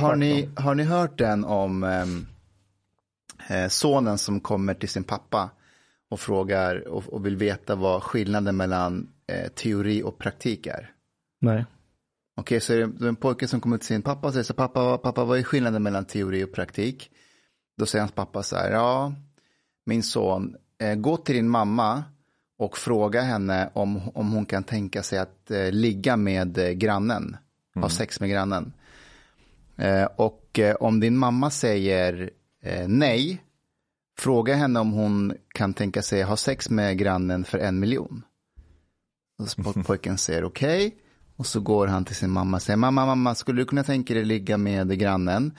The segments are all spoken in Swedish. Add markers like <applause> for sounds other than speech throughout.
Har ni, har ni hört den om ehm, eh, sonen som kommer till sin pappa och frågar och, och vill veta vad skillnaden mellan eh, teori och praktik är? Nej. Okej, så är det en pojke som kommer till sin pappa och säger så pappa, pappa, vad är skillnaden mellan teori och praktik? Då säger hans pappa så här, ja, min son, eh, gå till din mamma och fråga henne om, om hon kan tänka sig att eh, ligga med eh, grannen, ha sex med grannen. Eh, och eh, om din mamma säger eh, nej, fråga henne om hon kan tänka sig ha sex med grannen för en miljon. Och <laughs> pojken säger okej. Och så går han till sin mamma och säger, mamma, mamma, skulle du kunna tänka dig ligga med grannen?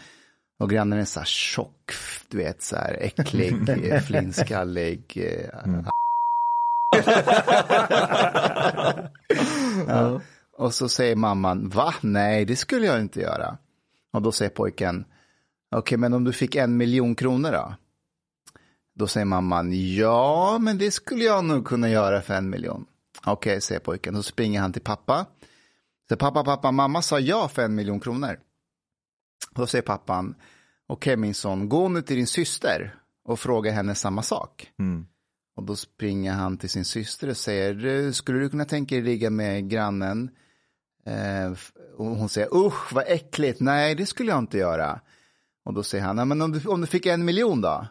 Och grannen är så här tjock, du vet, så här äcklig, <laughs> flinskallig. eh, <laughs> ja. Och så säger mamman, va? Nej, det skulle jag inte göra. Och då säger pojken, okej, men om du fick en miljon kronor då? Då säger mamman, ja, men det skulle jag nog kunna göra för en miljon. Okej, säger pojken. Då springer han till pappa. Så pappa, pappa, mamma sa ja för en miljon kronor. Då säger pappan, okej min son, gå nu till din syster och fråga henne samma sak. Och då springer han till sin syster och säger, "Du, skulle du kunna tänka dig ligga med grannen? Eh, och hon säger, usch vad äckligt, nej det skulle jag inte göra. Och då säger han, "Ja, men om du, om du fick en miljon då?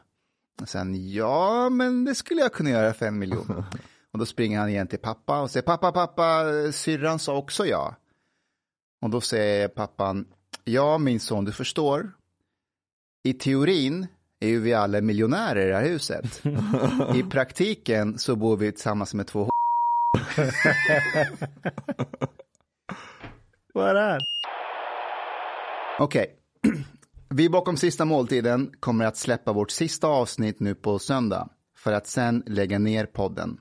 Och sen, ja men det skulle jag kunna göra för en miljon. <laughs> och då springer han igen till pappa och säger, pappa, pappa, syrran sa också ja. Och då säger pappan, ja min son du förstår, i teorin är ju vi alla miljonärer i det här huset. <laughs> I praktiken så bor vi tillsammans med två <laughs> Vad är det här? Okej. <clears throat> Vi bakom sista måltiden kommer att släppa vårt sista avsnitt nu på söndag för att sen lägga ner podden.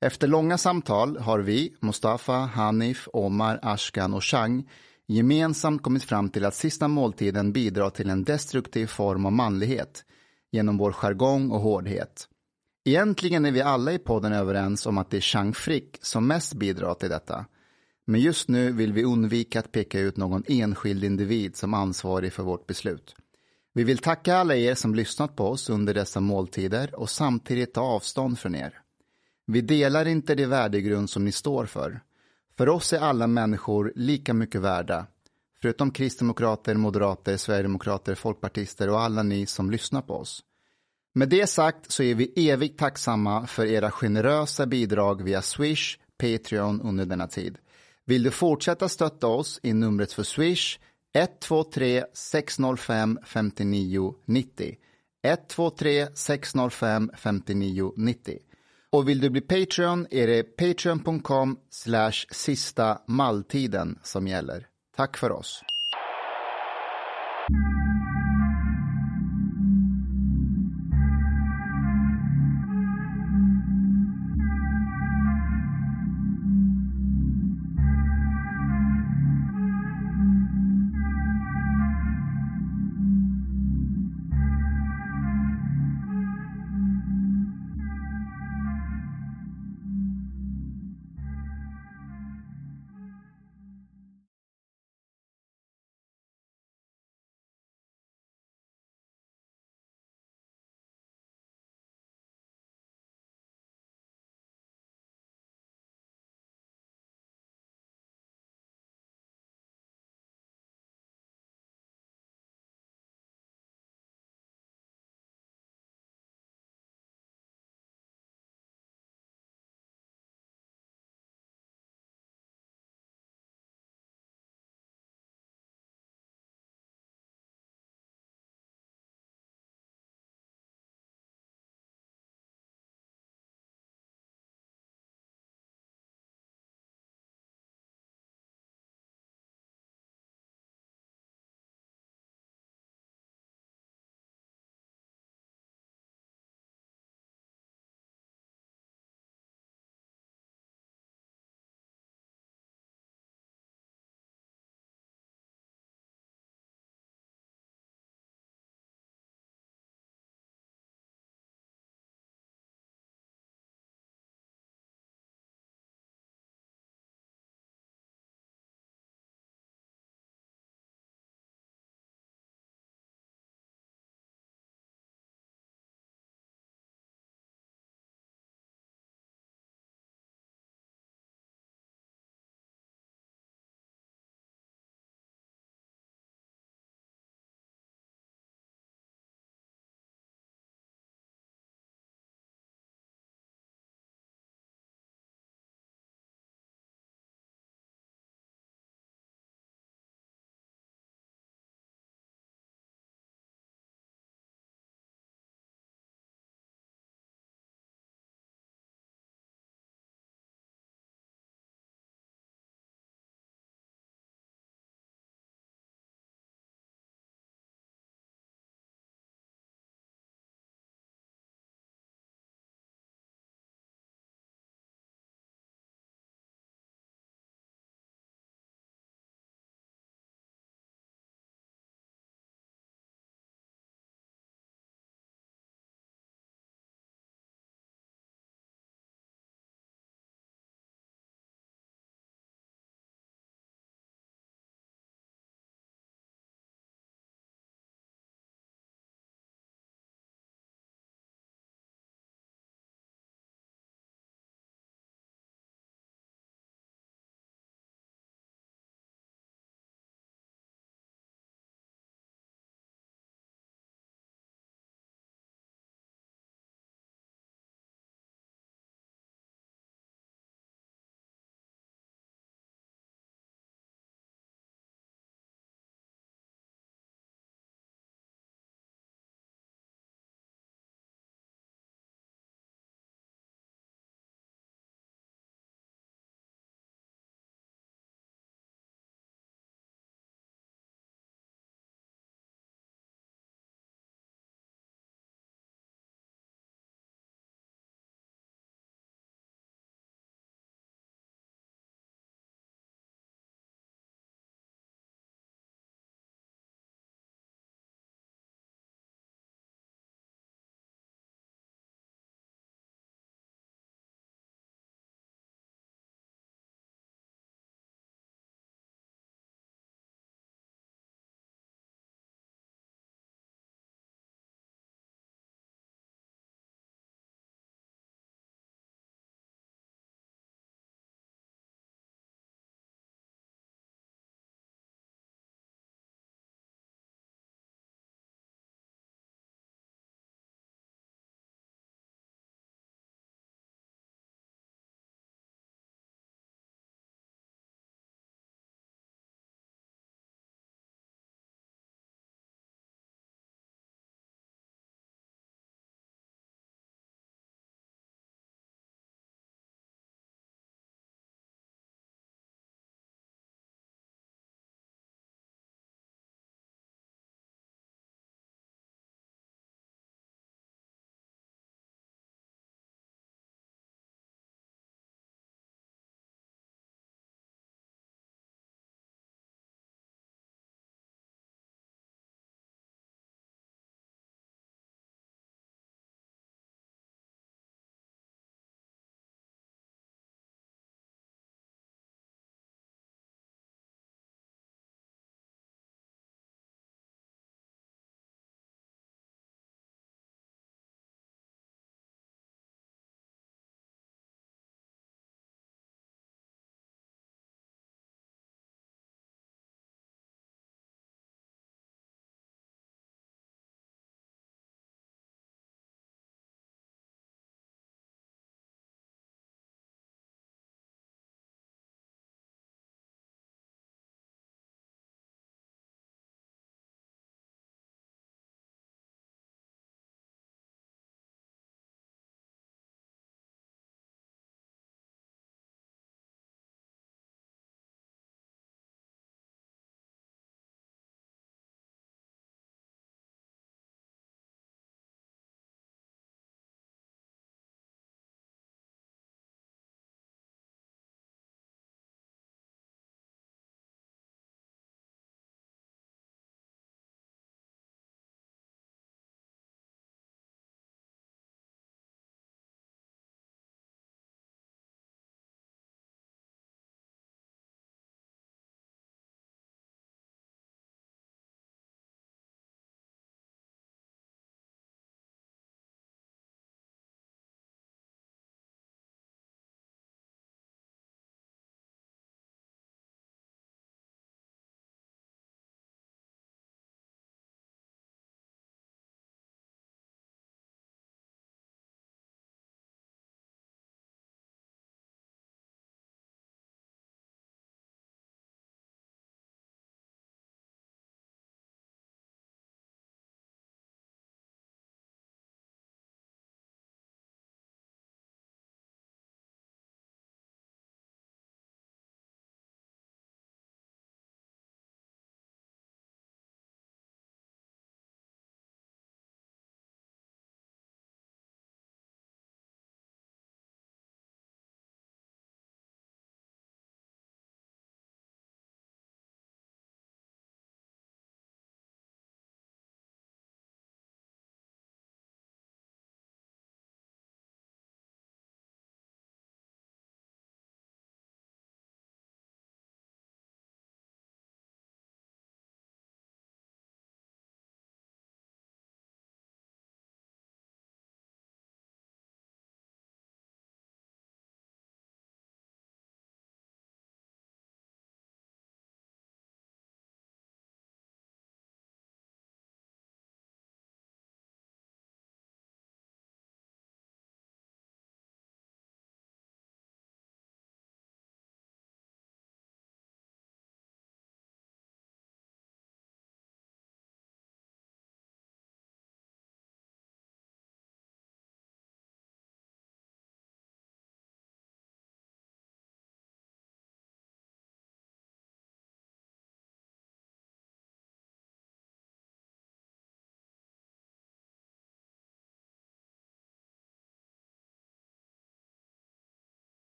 Efter långa samtal har vi, Mustafa, Hanif, Omar, Ashkan och Chang gemensamt kommit fram till att sista måltiden bidrar till en destruktiv form av manlighet genom vår jargong och hårdhet. Egentligen är vi alla i podden överens om att det är Chang Frick som mest bidrar till detta. Men just nu vill vi undvika att peka ut någon enskild individ som ansvarig för vårt beslut. Vi vill tacka alla er som lyssnat på oss under dessa måltider och samtidigt ta avstånd från er. Vi delar inte det värdegrund som ni står för. För oss är alla människor lika mycket värda, förutom kristdemokrater, moderater, sverigedemokrater, folkpartister och alla ni som lyssnar på oss. Med det sagt så är vi evigt tacksamma för era generösa bidrag via Swish, Patreon under denna tid. Vill du fortsätta stötta oss i numret för Swish 123 605 59 90. 123 605 59 90. Och vill du bli Patreon är det patreon.com slash sista malltiden som gäller. Tack för oss.